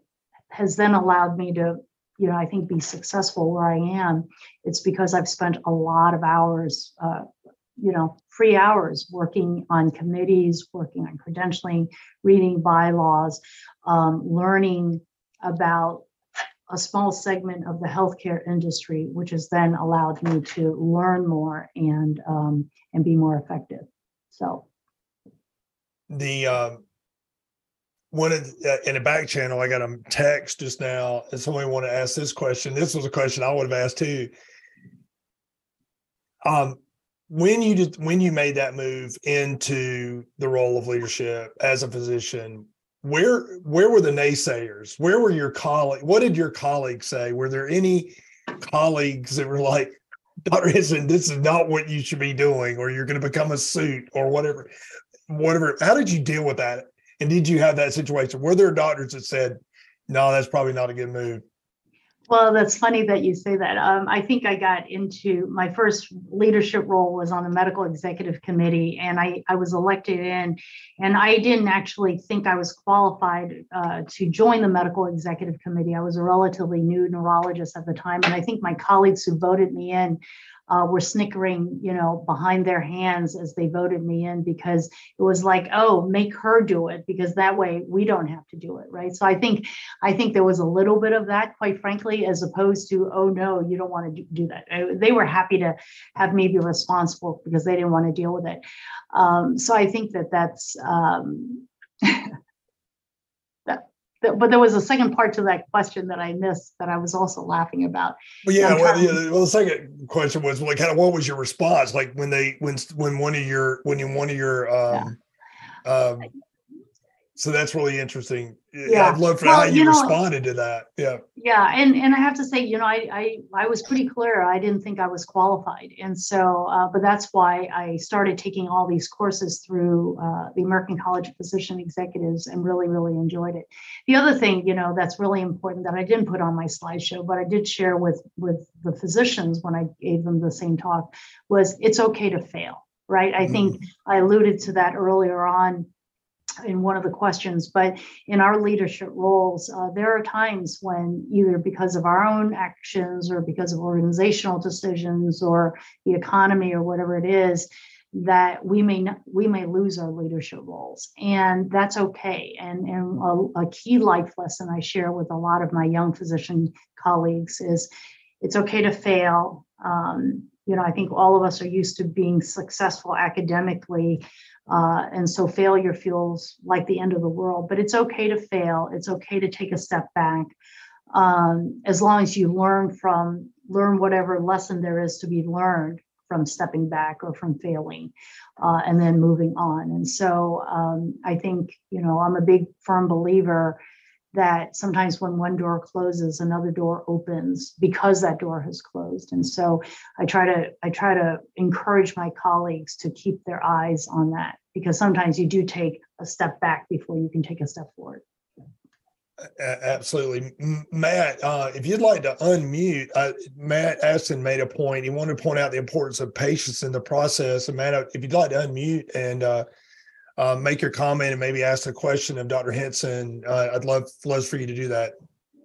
has then allowed me to, you know, I think be successful where I am, it's because I've spent a lot of hours uh, you know, free hours working on committees, working on credentialing, reading bylaws, um, learning about a small segment of the healthcare industry, which has then allowed me to learn more and um, and be more effective. So the um, one of the, uh, in a back channel, I got a text just now, and somebody wanted to ask this question. This was a question I would have asked too. Um, when you did when you made that move into the role of leadership as a physician where where were the naysayers? Where were your colleagues what did your colleagues say? Were there any colleagues that were like dr Henson, this is not what you should be doing or you're going to become a suit or whatever whatever how did you deal with that? And did you have that situation? Were there doctors that said no that's probably not a good move well, that's funny that you say that. Um, I think I got into my first leadership role was on the medical executive committee, and I, I was elected in, and I didn't actually think I was qualified uh, to join the medical executive committee. I was a relatively new neurologist at the time, and I think my colleagues who voted me in uh, were snickering, you know, behind their hands as they voted me in because it was like, oh, make her do it because that way we don't have to do it, right? So I think I think there was a little bit of that, quite frankly, as opposed to, oh no, you don't want to do that. They were happy to have me be responsible because they didn't want to deal with it. Um, so I think that that's. Um, <laughs> but there was a second part to that question that I missed that I was also laughing about. Well, yeah, well, yeah, well, the second question was like, kind of, what was your response? Like when they, when, when one of your, when you, one of your, um, yeah. um, so that's really interesting. Yeah, I'd love for well, how you, you know, responded to that. Yeah. Yeah, and and I have to say, you know, I I I was pretty clear. I didn't think I was qualified, and so, uh, but that's why I started taking all these courses through uh, the American College of Physician Executives, and really really enjoyed it. The other thing, you know, that's really important that I didn't put on my slideshow, but I did share with with the physicians when I gave them the same talk was it's okay to fail, right? I mm-hmm. think I alluded to that earlier on in one of the questions, but in our leadership roles, uh, there are times when either because of our own actions or because of organizational decisions or the economy or whatever it is, that we may not, we may lose our leadership roles, and that's okay. And and a, a key life lesson I share with a lot of my young physician colleagues is it's okay to fail. Um, you know, I think all of us are used to being successful academically, uh, and so failure feels like the end of the world. But it's okay to fail. It's okay to take a step back, um, as long as you learn from learn whatever lesson there is to be learned from stepping back or from failing, uh, and then moving on. And so um, I think you know I'm a big firm believer that sometimes when one door closes another door opens because that door has closed. And so i try to i try to encourage my colleagues to keep their eyes on that because sometimes you do take a step back before you can take a step forward. Absolutely. Matt uh, if you'd like to unmute uh, matt aston made a point. He wanted to point out the importance of patience in the process. And matt if you'd like to unmute and uh, uh, make your comment and maybe ask a question of Dr. Henson, uh, I'd love love for you to do that.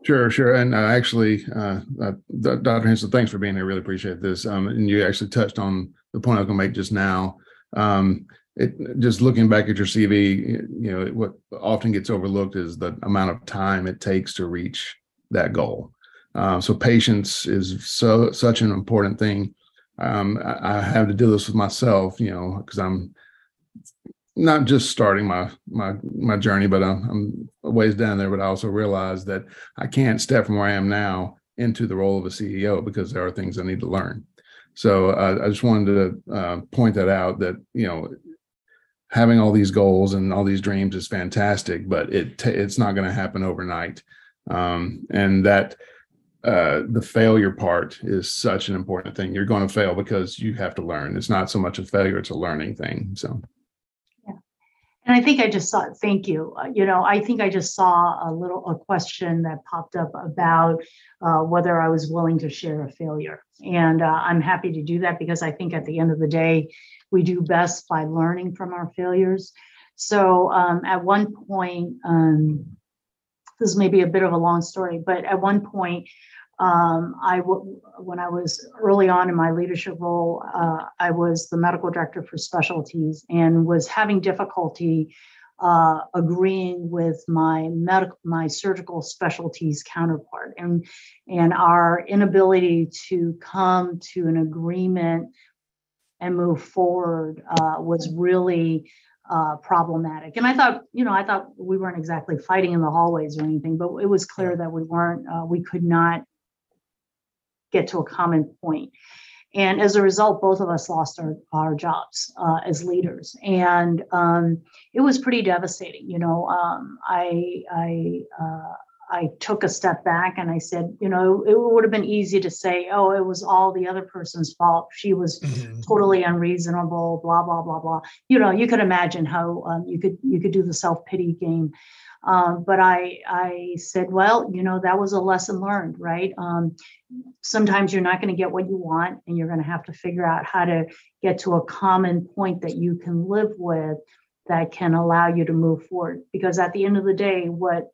Sure, sure. And uh, actually, uh, uh, Dr. Henson, thanks for being here. Really appreciate this. Um, and you actually touched on the point I was going to make just now. Um, it just looking back at your CV, you know, what often gets overlooked is the amount of time it takes to reach that goal. Uh, so patience is so such an important thing. Um, I, I have to do this with myself, you know, because I'm not just starting my my my journey, but I'm, I'm ways down there. But I also realize that I can't step from where I am now into the role of a CEO because there are things I need to learn. So uh, I just wanted to uh, point that out that you know having all these goals and all these dreams is fantastic, but it t- it's not going to happen overnight. Um, and that uh, the failure part is such an important thing. You're going to fail because you have to learn. It's not so much a failure; it's a learning thing. So. And I think I just saw, thank you. Uh, you know, I think I just saw a little a question that popped up about uh, whether I was willing to share a failure. And uh, I'm happy to do that because I think at the end of the day, we do best by learning from our failures. So um, at one point, um, this may be a bit of a long story, but at one point, um, I when I was early on in my leadership role, uh, I was the medical director for specialties and was having difficulty uh, agreeing with my medical my surgical specialties counterpart and and our inability to come to an agreement and move forward uh, was really uh, problematic. And I thought, you know, I thought we weren't exactly fighting in the hallways or anything, but it was clear that we weren't, uh, we could not get to a common point. And as a result, both of us lost our, our jobs uh, as leaders. And um, it was pretty devastating. You know, um, I, I, uh, I took a step back and I said, you know, it would have been easy to say, oh, it was all the other person's fault. She was mm-hmm. totally unreasonable, blah, blah, blah, blah. You know, you could imagine how um, you could you could do the self-pity game. Um, but I, I said, well, you know, that was a lesson learned, right? Um, sometimes you're not going to get what you want, and you're going to have to figure out how to get to a common point that you can live with that can allow you to move forward. Because at the end of the day, what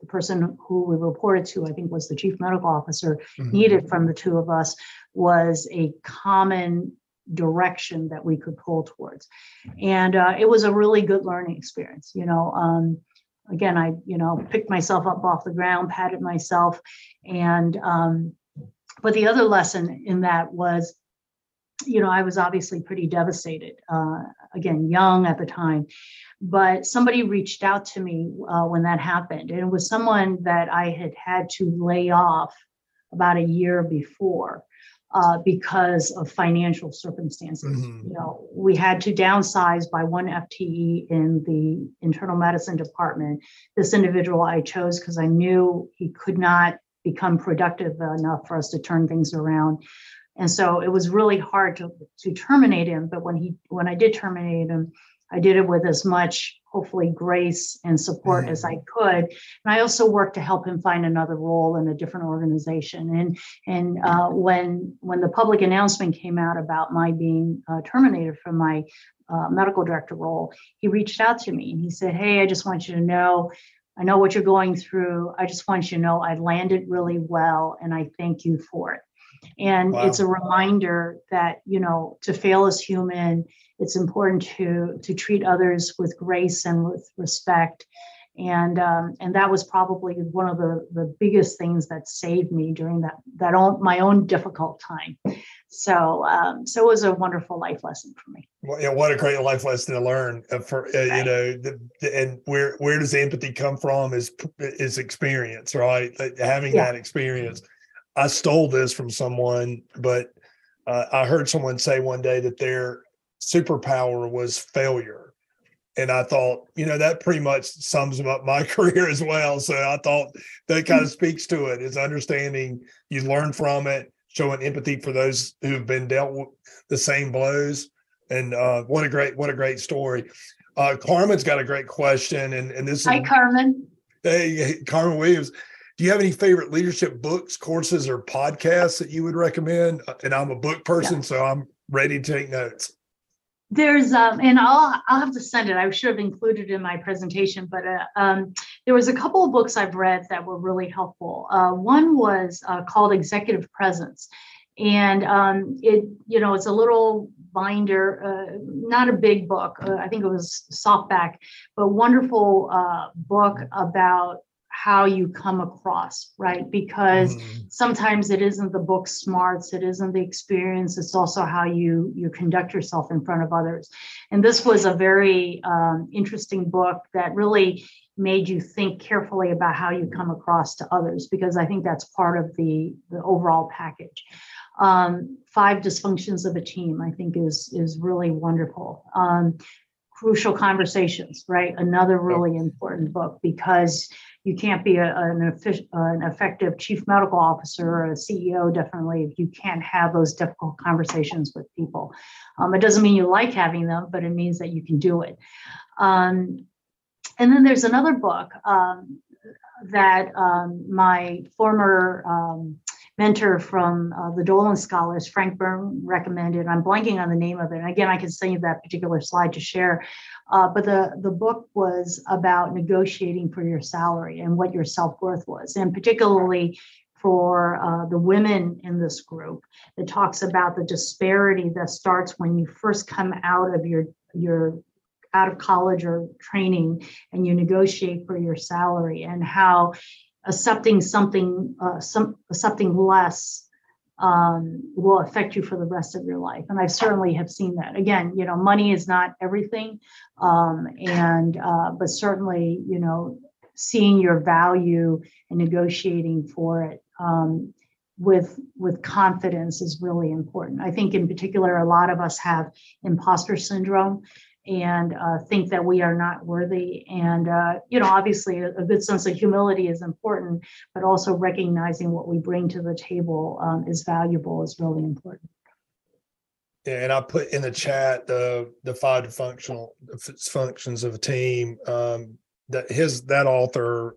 the person who we reported to, I think was the chief medical officer, mm-hmm. needed from the two of us was a common direction that we could pull towards. And uh, it was a really good learning experience. You know, um, again, I, you know, picked myself up off the ground, patted myself. And, um, but the other lesson in that was, you know, I was obviously pretty devastated, uh, again, young at the time. But somebody reached out to me uh, when that happened. And it was someone that I had had to lay off about a year before uh, because of financial circumstances. Mm-hmm. You know, we had to downsize by one FTE in the internal medicine department. This individual I chose because I knew he could not become productive enough for us to turn things around. And so it was really hard to, to terminate him. But when he when I did terminate him, I did it with as much hopefully grace and support as I could. And I also worked to help him find another role in a different organization. And and uh, when when the public announcement came out about my being uh, terminated from my uh, medical director role, he reached out to me and he said, "Hey, I just want you to know." I know what you're going through. I just want you to know I landed really well and I thank you for it. And Wow. it's a reminder that, you know, to fail is human. It's important to to treat others with grace and with respect. And um, and that was probably one of the the biggest things that saved me during that that own my own difficult time. So um, so it was a wonderful life lesson for me. Well, yeah, what a great life lesson to learn. Uh, for uh, you know, the, the, and where where does empathy come from? Is is experience, right? Like, having Yeah. that experience. I stole this from someone, but uh, I heard someone say one day that their superpower was failure, and I thought, you know, that pretty much sums up my <laughs> career as well. So I thought that kind of speaks to it. Is understanding you learn from it, showing empathy for those who've been dealt with the same blows and uh, what a great what a great story. Uh, Carmen's got a great question, and and this is Hi, Carmen. hey, hey, Carmen Williams. Do you have any favorite leadership books, courses, or podcasts that you would recommend? Uh, And I'm a book person, so I'm ready to take notes. There's um, and I'll I'll have to send it. I should have included it in my presentation, but uh, um, there was a couple of books I've read that were really helpful. Uh, one was uh, called Executive Presence, and um, it you know it's a little binder, uh, not a big book. Uh, I think it was softback, but wonderful uh, book about how you come across, right? Because Mhm. sometimes it isn't the book smarts it isn't the experience it's also how you you conduct yourself in front of others. And this was a very um, interesting book that really made you think carefully about how you come across to others because i think that's part of the the overall package. Um, five dysfunctions of a team i think is is really wonderful. Um, crucial conversations right? Another really important book because you can't be a, an, an effective chief medical officer or a CEO, definitely, if you can't have those difficult conversations with people. Um, it doesn't mean you like having them, but it means that you can do it. Um, and then there's another book um, that um, my former um, mentor from uh, the Dolan Scholars, Frank Byrne, recommended. I'm blanking on the name of it. And again, I can send you that particular slide to share. Uh, but the, the book was about negotiating for your salary and what your self worth was, and particularly for uh, the women in this group. It talks about the disparity that starts when you first come out of your your out of college or training and you negotiate for your salary and how accepting something uh, some something less um, will affect you for the rest of your life. And I certainly have seen that. Again, you know, money is not everything, um, and uh, but certainly, you know, seeing your value and negotiating for it um, with with confidence is really important. I think, in particular, a lot of us have imposter syndrome and uh, think that we are not worthy. And, uh, you know, obviously a, good sense of humility is important, but also recognizing what we bring to the table um, is valuable is really important. Yeah, and I put in the chat the the five functional functions of a team. Um, that his that author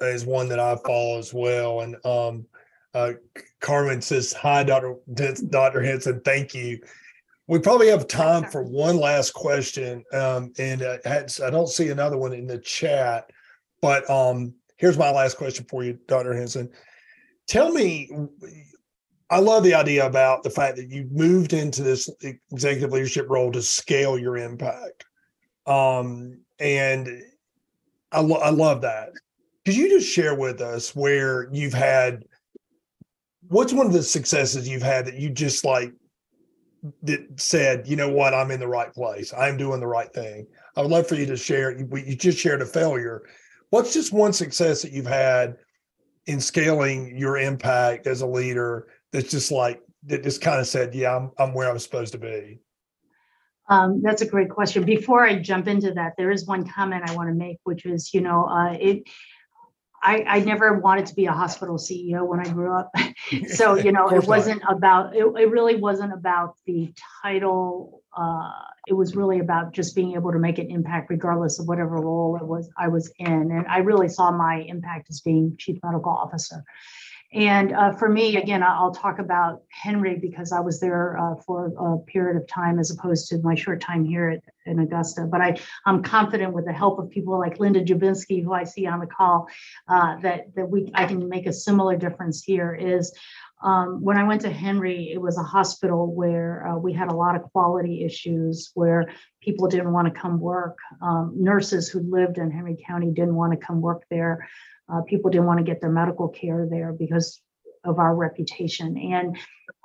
is one that I follow as well. And um, uh, Carmen says, "Hi, Doctor Doctor Henson. Thank you." We probably have time for one last question, um, and uh, I don't see another one in the chat. But um, here's my last question for you, Doctor Henson. Tell me, I love the idea about the fact that you moved into this executive leadership role to scale your impact, um, and I, lo- I love that. Could you just share with us where you've had? What's one of the successes you've had that you just like? That said, you know what, I'm in the right place. I'm doing the right thing. I would love for you to share. You, just shared a failure. What's just one success that you've had in scaling your impact as a leader that's just like that just kind of said, yeah, I'm I'm where I'm supposed to be? Um, that's a great question. Before I jump into that, there is one comment I want to make, which is, you know, uh, it I, I never wanted to be a hospital CEO when I grew up. <laughs> so, <laughs> you know, it wasn't not. about, it, it really wasn't about the title. Uh, it was really about just being able to make an impact regardless of whatever role it was I was in. And I really saw my impact as being chief medical officer. And uh, for me, again, I'll talk about Henry because I was there uh, for a period of time as opposed to my short time here at, in Augusta. But I, I'm confident with the help of people like Linda Jabinski, who I see on the call, uh, that that we I can make a similar difference here. Is um, when I went to Henry, it was a hospital where uh, we had a lot of quality issues, where people didn't want to come work. Um, nurses who lived in Henry County didn't want to come work there. Uh, people didn't want to get their medical care there because of our reputation. And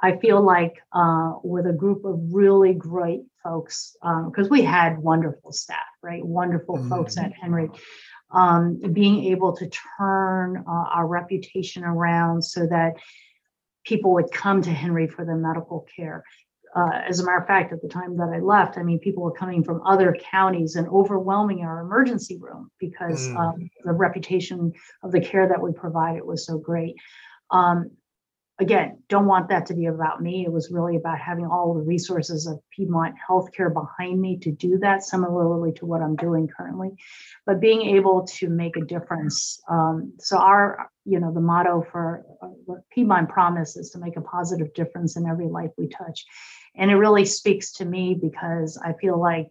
I feel like uh, with a group of really great folks, because um, we had wonderful staff, right? Wonderful mm-hmm. folks at Henry. Um, being able to turn uh, our reputation around so that people would come to Henry for their medical care uh, as a matter of fact, at the time that I left, I mean, people were coming from other counties and overwhelming our emergency room because mm. um, the reputation of the care that we provided was so great. Um, again, don't want that to be about me. It was really about having all the resources of Piedmont Healthcare behind me to do that, similarly to what I'm doing currently. But being able to make a difference. Um, so our, you know, the motto for uh, what Piedmont Promise is to make a positive difference in every life we touch. And it really speaks to me because I feel like,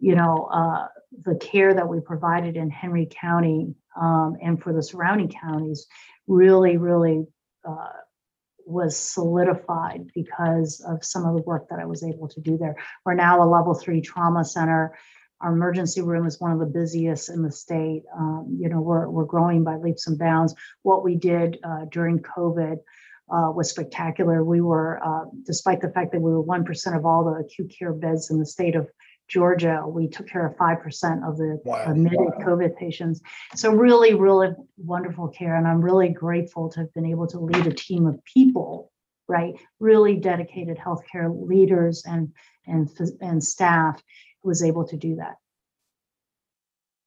you know, uh, the care that we provided in Henry County um, and for the surrounding counties really, really uh, was solidified because of some of the work that I was able to do there. We're now a level three trauma center. Our emergency room is one of the busiest in the state. Um, you know, we're, we're growing by leaps and bounds. What we did uh, during COVID uh, was spectacular. We were, uh, despite the fact that we were 1% of all the acute care beds in the state of Georgia, we took care of 5% of the wow. admitted wow. COVID patients. So, really, really wonderful care. And I'm really grateful to have been able to lead a team of people, right? Really dedicated healthcare leaders and, and, and staff who was able to do that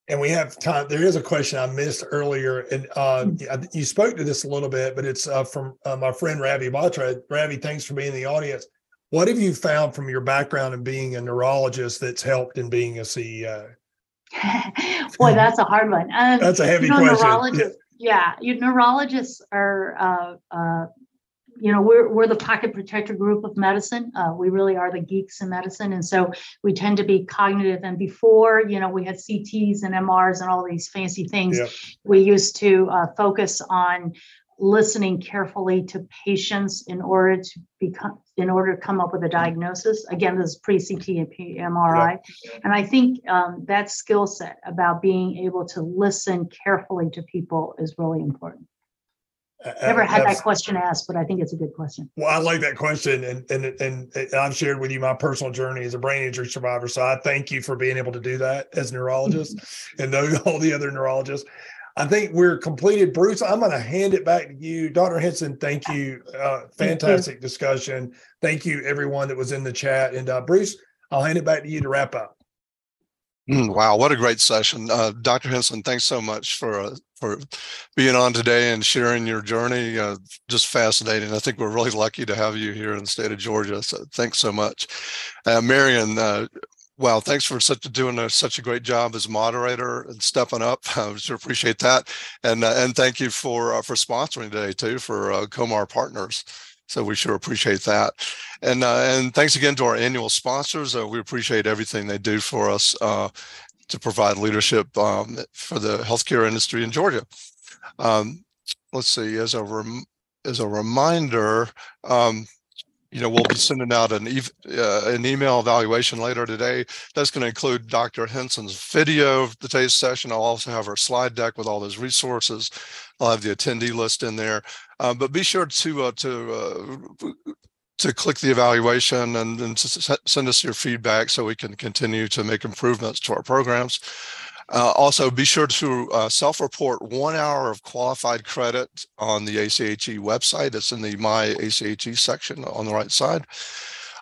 and we have time. There is a question I missed earlier, and uh, hmm. you spoke to this a little bit, but it's uh, from uh, my friend Ravi Batra. Ravi, thanks for being in the audience. What have you found from your background in being a neurologist that's helped in being a CEO? <laughs> Boy, that's a hard one. Um, that's a heavy you know, question. Neurologists, yeah. yeah, you neurologists are uh, uh, you know we're, we're the pocket protector group of medicine. Uh, we really are the geeks in medicine. And so we tend to be cognitive. And before you know we had cts and mrs and all these fancy things yep. we used to uh, focus on listening carefully to patients in order to become in order to come up with a diagnosis. Again this is pre-ct and mri yep. and i think um, that skill set about being able to listen carefully to people is really important Never had that question asked, but I think it's a good question. Well, I like that question, and and and, and I've shared with you my personal journey as a brain injury survivor. So I thank you for being able to do that as neurologist, and know <laughs> all the other neurologists. I think we're completed. Bruce, I'm going to hand it back to you. Dr. Henson, thank you. Uh, fantastic thank you. discussion. Thank you, everyone that was in the chat. And uh, Bruce, I'll hand it back to you to wrap up. Mm, wow, what a great session. Uh, Dr. Henson, thanks so much for uh, for being on today and sharing your journey. Uh, just fascinating. I think we're really lucky to have you here in the state of Georgia. So thanks so much. Uh, Marion, uh, wow, thanks for such doing a, such a great job as moderator and stepping up. <laughs> I sure appreciate that. And uh, and thank you for for sponsoring today too for Comar Partners. So we sure appreciate that. And uh, and thanks again to our annual sponsors. Uh, we appreciate everything they do for us uh, to provide leadership um, for the healthcare industry in Georgia. Um, let's see, as a rem- as a reminder, um, you know, we'll be sending out an, uh, an email evaluation later today. That's going to include Dr. Henson's video of today's session. I'll also have our slide deck with all those resources. I'll have the attendee list in there. Uh, but be sure to uh, to uh, to click the evaluation and, and send us your feedback so we can continue to make improvements to our programs. Uh, also, be sure to uh, self-report one hour of qualified credit on the ACHE website. It's in the My ACHE section on the right side.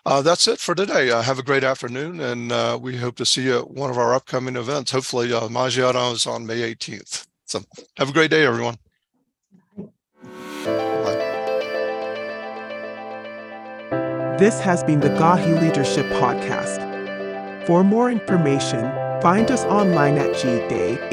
Uh, that's it for today. Uh, have a great afternoon, and uh, we hope to see you at one of our upcoming events. Hopefully, uh, is on May 18th. So have a great day, everyone. This has been the Gahi Leadership Podcast. For more information, find us online at gdayhd.com